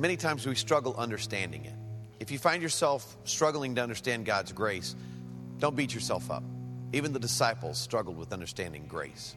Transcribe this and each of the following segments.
many times we struggle understanding it. If you find yourself struggling to understand God's grace, don't beat yourself up. Even the disciples struggled with understanding grace.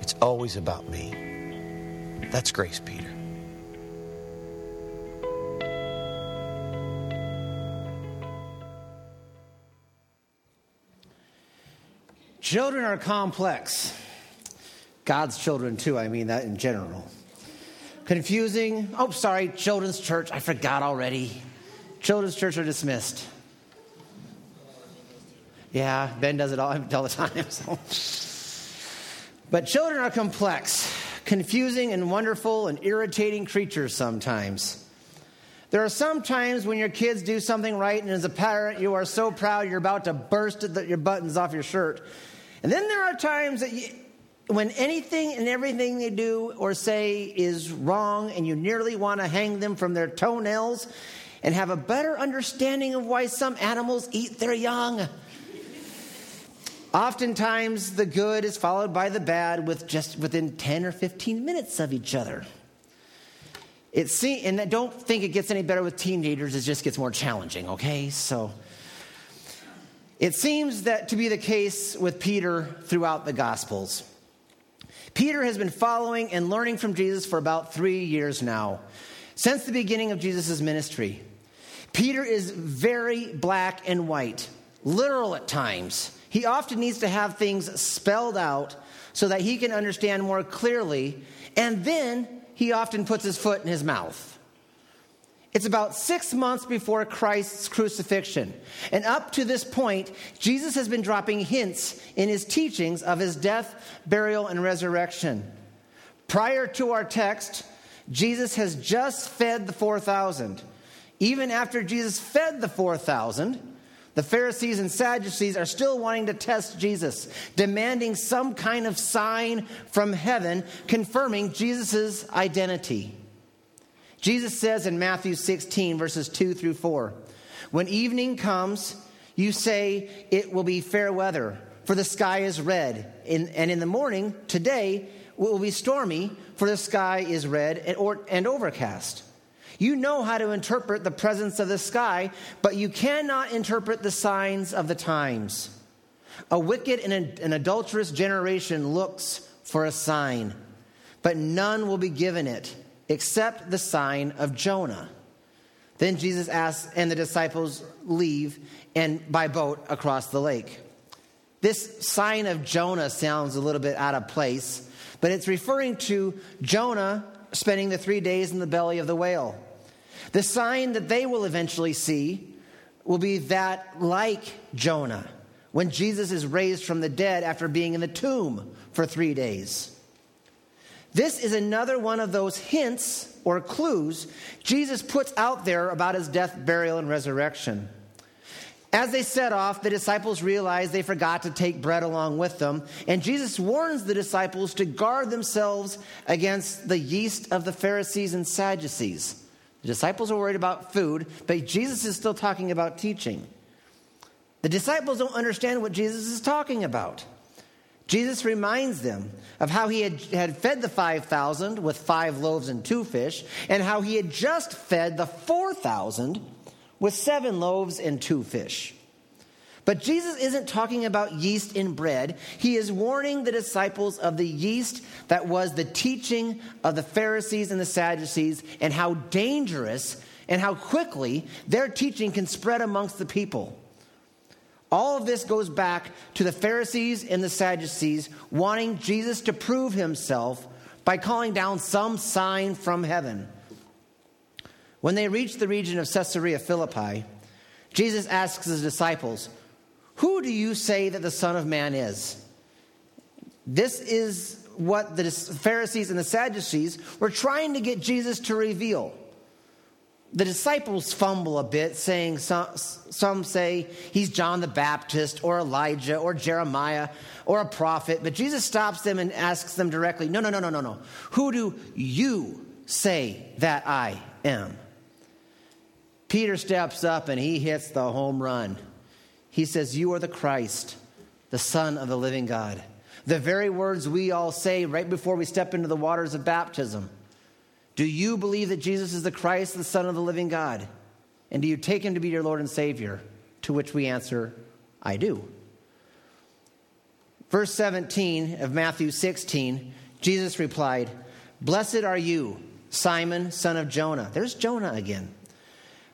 it's always about me. That's grace, Peter. Children are complex. God's children, too, I mean that in general. Confusing. Oh, sorry, children's church. I forgot already. Children's church are dismissed. Yeah, Ben does it all, all the time. So. But children are complex, confusing, and wonderful and irritating creatures sometimes. There are some times when your kids do something right, and as a parent, you are so proud you're about to burst your buttons off your shirt. And then there are times that you, when anything and everything they do or say is wrong, and you nearly want to hang them from their toenails and have a better understanding of why some animals eat their young. Oftentimes, the good is followed by the bad with just within 10 or 15 minutes of each other. It se- and I don't think it gets any better with teenagers, it just gets more challenging, okay? So it seems that to be the case with Peter throughout the Gospels. Peter has been following and learning from Jesus for about three years now, since the beginning of Jesus' ministry. Peter is very black and white, literal at times. He often needs to have things spelled out so that he can understand more clearly, and then he often puts his foot in his mouth. It's about six months before Christ's crucifixion. And up to this point, Jesus has been dropping hints in his teachings of his death, burial, and resurrection. Prior to our text, Jesus has just fed the 4,000. Even after Jesus fed the 4,000, the Pharisees and Sadducees are still wanting to test Jesus, demanding some kind of sign from heaven confirming Jesus' identity. Jesus says in Matthew 16, verses 2 through 4, When evening comes, you say it will be fair weather, for the sky is red. and in the morning, today, it will be stormy, for the sky is red and, or, and overcast. You know how to interpret the presence of the sky, but you cannot interpret the signs of the times. A wicked and an adulterous generation looks for a sign, but none will be given it except the sign of Jonah. Then Jesus asks, and the disciples leave and by boat across the lake. This sign of Jonah sounds a little bit out of place, but it's referring to Jonah spending the three days in the belly of the whale. The sign that they will eventually see will be that like Jonah, when Jesus is raised from the dead after being in the tomb for three days. This is another one of those hints or clues Jesus puts out there about his death, burial, and resurrection. As they set off, the disciples realize they forgot to take bread along with them, and Jesus warns the disciples to guard themselves against the yeast of the Pharisees and Sadducees. The disciples are worried about food, but Jesus is still talking about teaching. The disciples don't understand what Jesus is talking about. Jesus reminds them of how he had, had fed the 5,000 with five loaves and two fish, and how he had just fed the 4,000 with seven loaves and two fish. But Jesus isn't talking about yeast in bread. He is warning the disciples of the yeast that was the teaching of the Pharisees and the Sadducees, and how dangerous and how quickly their teaching can spread amongst the people. All of this goes back to the Pharisees and the Sadducees wanting Jesus to prove himself by calling down some sign from heaven. When they reached the region of Caesarea Philippi, Jesus asks his disciples, Who do you say that the Son of Man is? This is what the Pharisees and the Sadducees were trying to get Jesus to reveal the disciples fumble a bit, saying some, some say he's John the Baptist or Elijah or Jeremiah or a prophet. But Jesus stops them and asks them directly, No, no, no, no, no, no. Who do you say that I am? Peter steps up and he hits the home run. He says, You are the Christ, the Son of the living God. The very words we all say right before we step into the waters of baptism. Do you believe that Jesus is the Christ, the Son of the living God? And do you take him to be your Lord and Savior? To which we answer, I do. Verse 17 of Matthew 16, Jesus replied, Blessed are you, Simon, son of Jonah. There's Jonah again.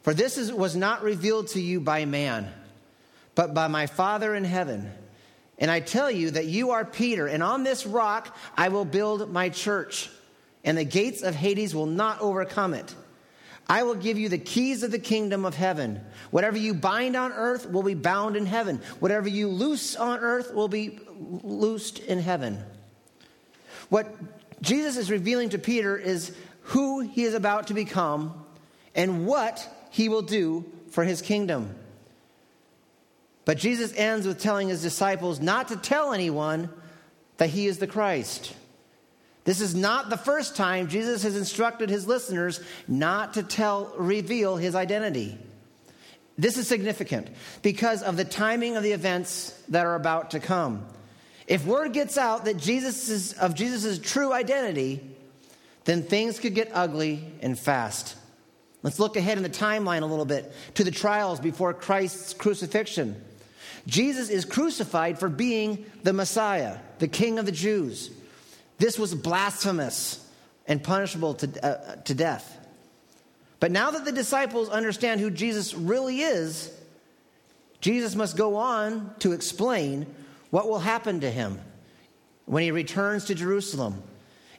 For this is, was not revealed to you by man, but by my Father in heaven. And I tell you that you are Peter, and on this rock I will build my church and the gates of Hades will not overcome it. I will give you the keys of the kingdom of heaven. Whatever you bind on earth will be bound in heaven. Whatever you loose on earth will be loosed in heaven. What Jesus is revealing to Peter is who he is about to become and what he will do for his kingdom. But Jesus ends with telling his disciples not to tell anyone that he is the Christ. This is not the first time Jesus has instructed his listeners not to tell, reveal his identity. This is significant because of the timing of the events that are about to come. If word gets out that Jesus is, of Jesus' true identity, then things could get ugly and fast. Let's look ahead in the timeline a little bit to the trials before Christ's crucifixion. Jesus is crucified for being the Messiah, the King of the Jews. This was blasphemous and punishable to, uh, to death. But now that the disciples understand who Jesus really is, Jesus must go on to explain what will happen to him when he returns to Jerusalem.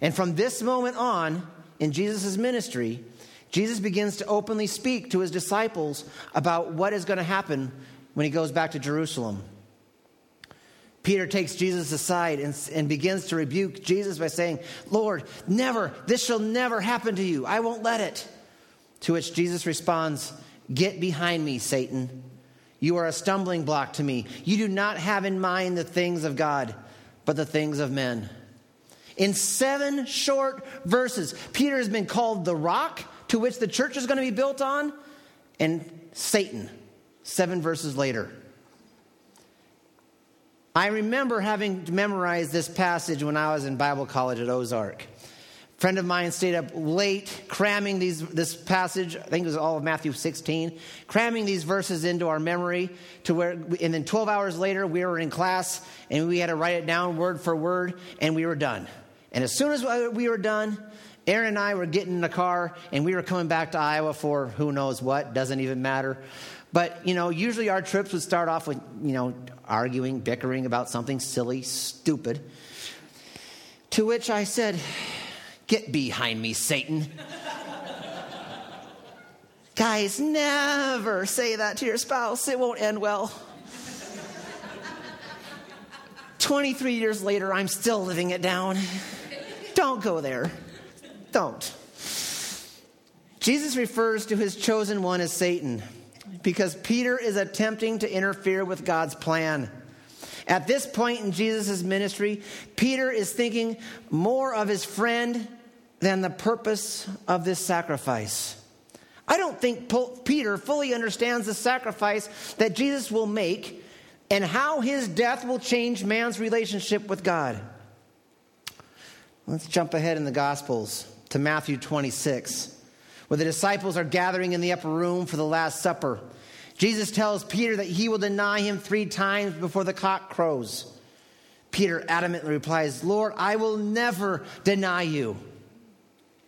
And from this moment on in Jesus' ministry, Jesus begins to openly speak to his disciples about what is going to happen when he goes back to Jerusalem. Peter takes Jesus aside and, and, begins to rebuke Jesus by saying, Lord, never, this shall never happen to you. I won't let it. To which Jesus responds, Get behind me, Satan. You are a stumbling block to me. You do not have in mind the things of God, but the things of men. In seven short verses, Peter has been called the rock to which the church is going to be built on, and Satan, seven verses later. I remember having memorized this passage when I was in Bible college at Ozark. A friend of mine stayed up late cramming these, this passage, I think it was all of Matthew 16, cramming these verses into our memory to where, and then 12 hours later, we were in class and we had to write it down word for word, and we were done. And as soon as we were done, Aaron and I were getting in the car and we were coming back to Iowa for who knows what, doesn't even matter. But, you know, usually our trips would start off with, you know, arguing, bickering about something silly, stupid. To which I said, Get behind me, Satan. Guys, never say that to your spouse. It won't end well. 23 years later, I'm still living it down. Don't go there. Don't. Jesus refers to his chosen one as Satan because Peter is attempting to interfere with God's plan. At this point in Jesus' ministry, Peter is thinking more of his friend than the purpose of this sacrifice. I don't think Peter fully understands the sacrifice that Jesus will make and how his death will change man's relationship with God. Let's jump ahead in the Gospels to Matthew 26, where the disciples are gathering in the upper room for the Last Supper. Jesus tells Peter that he will deny him three times before the cock crows. Peter adamantly replies, Lord, I will never deny you.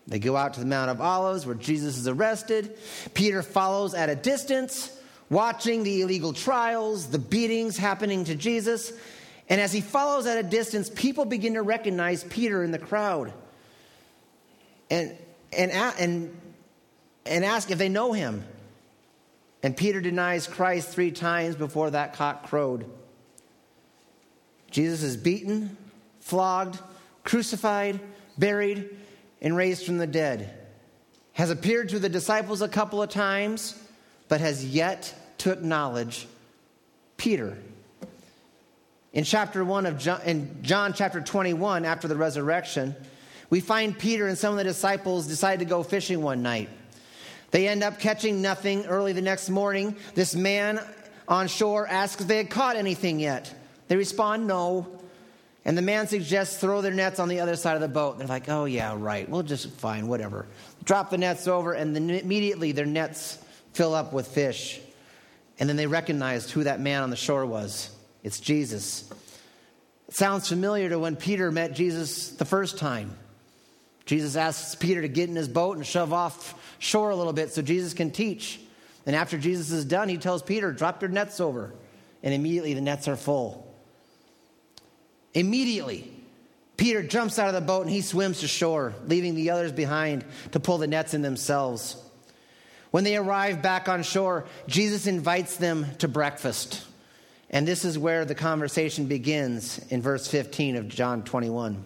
They go out to the Mount of Olives where Jesus is arrested. Peter follows at a distance, watching the illegal trials, the beatings happening to Jesus. And as he follows at a distance, people begin to recognize Peter in the crowd and, and, and, and ask if they know him. And Peter denies Christ three times before that cock crowed. Jesus is beaten, flogged, crucified, buried, and raised from the dead. Has appeared to the disciples a couple of times, but has yet to acknowledge Peter. In chapter 1 of John, in John chapter 21, after the resurrection, we find Peter and some of the disciples decide to go fishing one night. They end up catching nothing. Early the next morning, this man on shore asks if they had caught anything yet. They respond, no. And the man suggests throw their nets on the other side of the boat. They're like, oh, yeah, right. We'll just, fine, whatever. Drop the nets over, and then immediately their nets fill up with fish. And then they recognized who that man on the shore was. It's Jesus. It sounds familiar to when Peter met Jesus the first time. Jesus asks Peter to get in his boat and shove off shore a little bit so Jesus can teach. And after Jesus is done, he tells Peter, drop your nets over. And immediately the nets are full. Immediately, Peter jumps out of the boat and he swims to shore, leaving the others behind to pull the nets in themselves. When they arrive back on shore, Jesus invites them to breakfast. And this is where the conversation begins in verse 15 of John 21.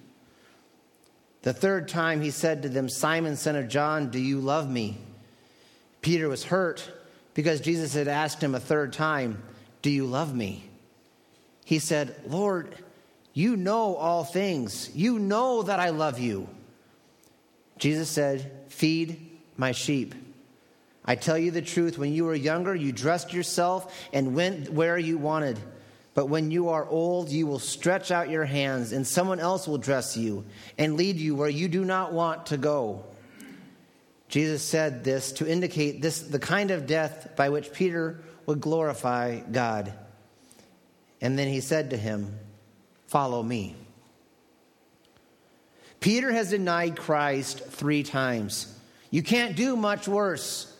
The third time he said to them, Simon, son of John, do you love me? Peter was hurt because Jesus had asked him a third time, Do you love me? He said, Lord, you know all things. You know that I love you. Jesus said, Feed my sheep. I tell you the truth, when you were younger, you dressed yourself and went where you wanted. But when you are old, you will stretch out your hands, and someone else will dress you and lead you where you do not want to go. Jesus said this to indicate this the kind of death by which Peter would glorify God. And then he said to him, Follow me. Peter has denied Christ three times. You can't do much worse.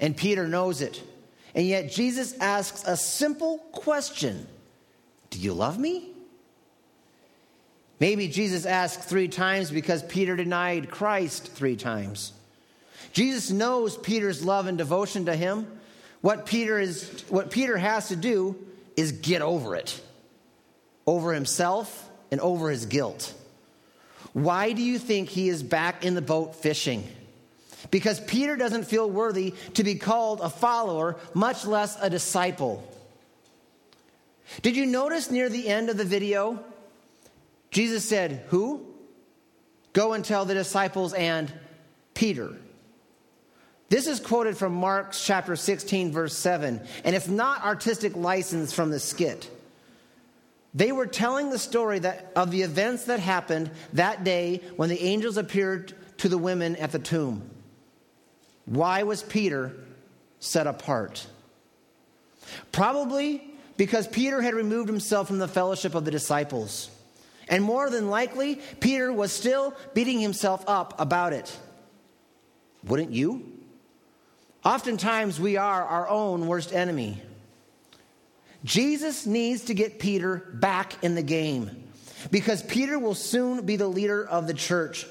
And Peter knows it. And yet Jesus asks a simple question Do you love me? Maybe Jesus asked three times because Peter denied Christ three times. Jesus knows Peter's love and devotion to him. What Peter, is, what Peter has to do is get over it, over himself and over his guilt. Why do you think he is back in the boat fishing? Because Peter doesn't feel worthy to be called a follower, much less a disciple. Did you notice near the end of the video, Jesus said, Who? Go and tell the disciples and Peter. This is quoted from Mark chapter 16, verse 7, and it's not artistic license from the skit. They were telling the story that, of the events that happened that day when the angels appeared to the women at the tomb. Why was Peter set apart? Probably because Peter had removed himself from the fellowship of the disciples. And more than likely, Peter was still beating himself up about it. Wouldn't you? Oftentimes, we are our own worst enemy. Jesus needs to get Peter back in the game because Peter will soon be the leader of the church.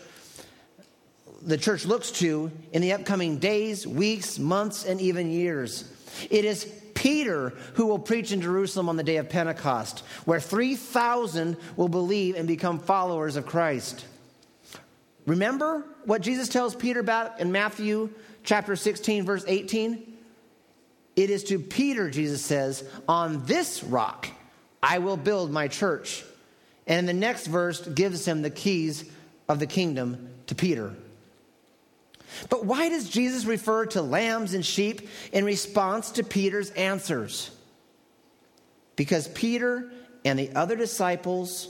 The church looks to in the upcoming days, weeks, months, and even years. It is Peter who will preach in Jerusalem on the day of Pentecost, where 3,000 will believe and become followers of Christ. Remember what Jesus tells Peter about in Matthew chapter 16, verse 18? It is to Peter, Jesus says, on this rock I will build my church. And the next verse, gives him the keys of the kingdom to Peter. But why does Jesus refer to lambs and sheep in response to Peter's answers? Because Peter and the other disciples,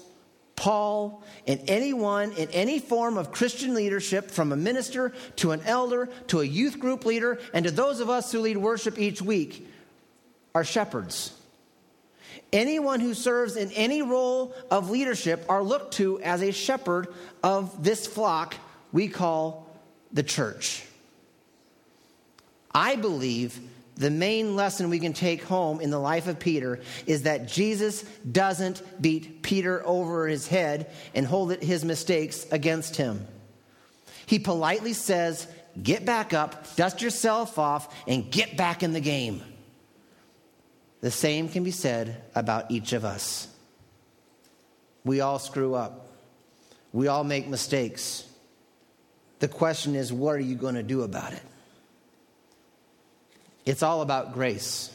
Paul, and anyone in any form of Christian leadership, from a minister to an elder to a youth group leader, and to those of us who lead worship each week, are shepherds. Anyone who serves in any role of leadership are looked to as a shepherd of this flock we call the church. I believe the main lesson we can take home in the life of Peter is that Jesus doesn't beat Peter over his head and hold his mistakes against him. He politely says, Get back up, dust yourself off, and get back in the game. The same can be said about each of us. We all screw up, we all make mistakes. The question is, what are you going to do about it? It's all about grace.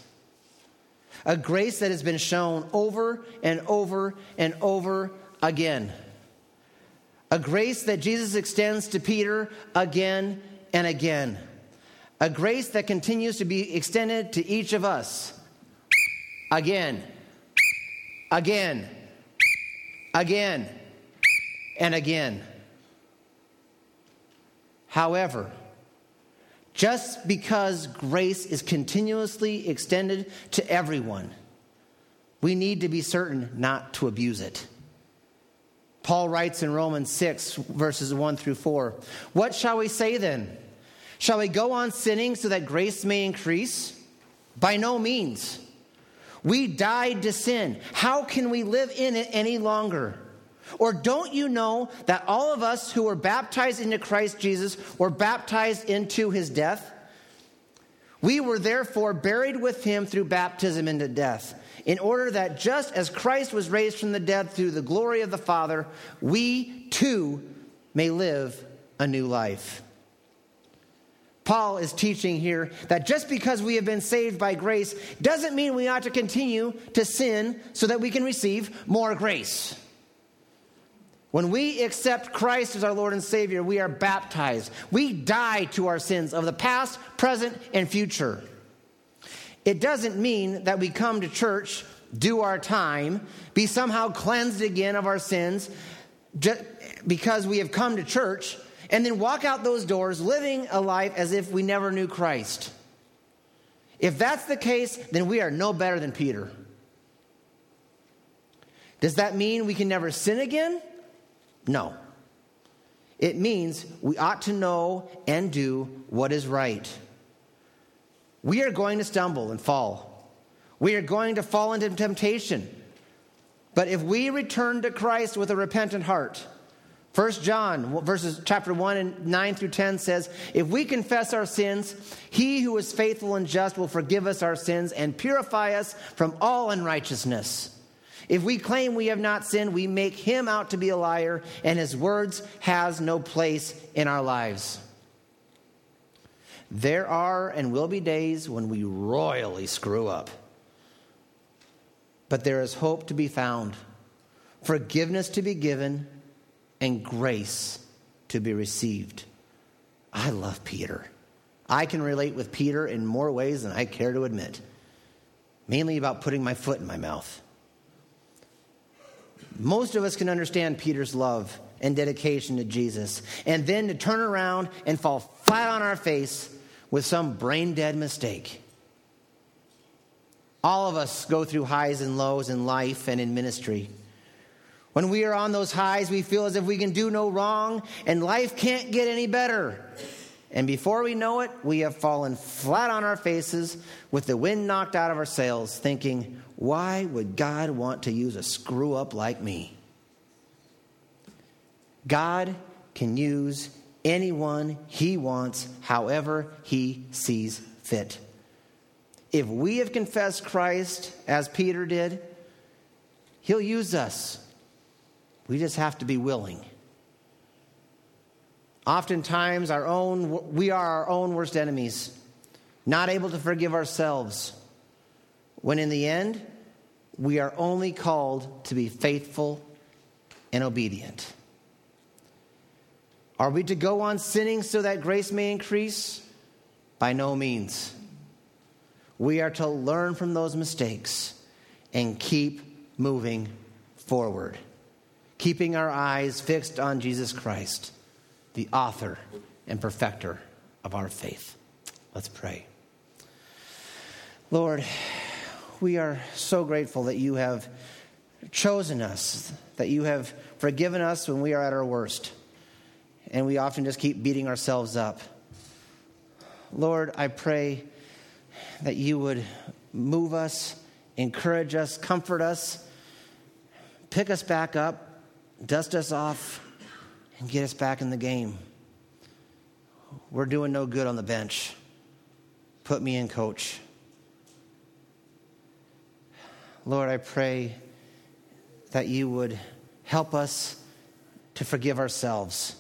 A grace that has been shown over and over and over again. A grace that Jesus extends to Peter again and again. A grace that continues to be extended to each of us again, again, again, and again. However, just because grace is continuously extended to everyone, we need to be certain not to abuse it. Paul writes in Romans 6, verses 1 through 4 What shall we say then? Shall we go on sinning so that grace may increase? By no means. We died to sin. How can we live in it any longer? Or don't you know that all of us who were baptized into Christ Jesus were baptized into his death? We were therefore buried with him through baptism into death, in order that just as Christ was raised from the dead through the glory of the Father, we too may live a new life. Paul is teaching here that just because we have been saved by grace doesn't mean we ought to continue to sin so that we can receive more grace. When we accept Christ as our Lord and Savior, we are baptized. We die to our sins of the past, present, and future. It doesn't mean that we come to church, do our time, be somehow cleansed again of our sins because we have come to church. and then walk out those doors living a life as if we never knew Christ. If that's the case, then we are no better than Peter. Does that mean we can never sin again? No. It means we ought to know and do what is right. We are going to stumble and fall. We are going to fall into temptation. But if we return to Christ with a repentant heart, 1 John verses chapter 1 and 9 through 10 says, If we confess our sins, he who is faithful and just will forgive us our sins and purify us from all unrighteousness. If we claim we have not sinned, we make him out to be a liar, and his words has no place in our lives. There are and will be days when we royally screw up. But there is hope to be found, forgiveness to be given, and grace to be received. I love Peter. I can relate with Peter in more ways than I care to admit, mainly about putting my foot in my mouth. Most of us can understand Peter's love and dedication to Jesus, and then to turn around and fall flat on our face with some brain dead mistake. All of us go through highs and lows in life and in ministry. When we are on those highs, we feel as if we can do no wrong and life can't get any better. And before we know it, we have fallen flat on our faces with the wind knocked out of our sails, thinking, why would God want to use a screw up like me? God can use anyone he wants, however he sees fit. If we have confessed Christ as Peter did, he'll use us. We just have to be willing. Oftentimes, our own, we are our own worst enemies, not able to forgive ourselves, when in the end, we are only called to be faithful and obedient. Are we to go on sinning so that grace may increase? By no means. We are to learn from those mistakes and keep moving forward, keeping our eyes fixed on Jesus Christ the author and perfecter of our faith. Let's pray. Lord, we are so grateful that you have chosen us, that you have forgiven us when we are at our worst. And we often just keep beating ourselves up. Lord, I pray that you would move us, encourage us, comfort us, pick us back up, dust us off and get us back in the game. We're doing no good on the bench. Put me in, coach. Lord, I pray that you would help us to forgive ourselves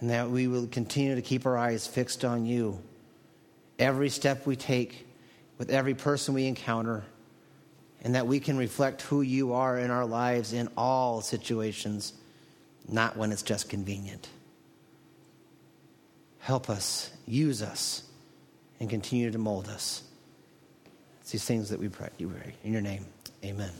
and that we will continue to keep our eyes fixed on you. Every step we take with every person we encounter, and that we can reflect who you are in our lives in all situations not when it's just convenient. Help us, use us, and continue to mold us. It's these things that we pray. In your name, amen.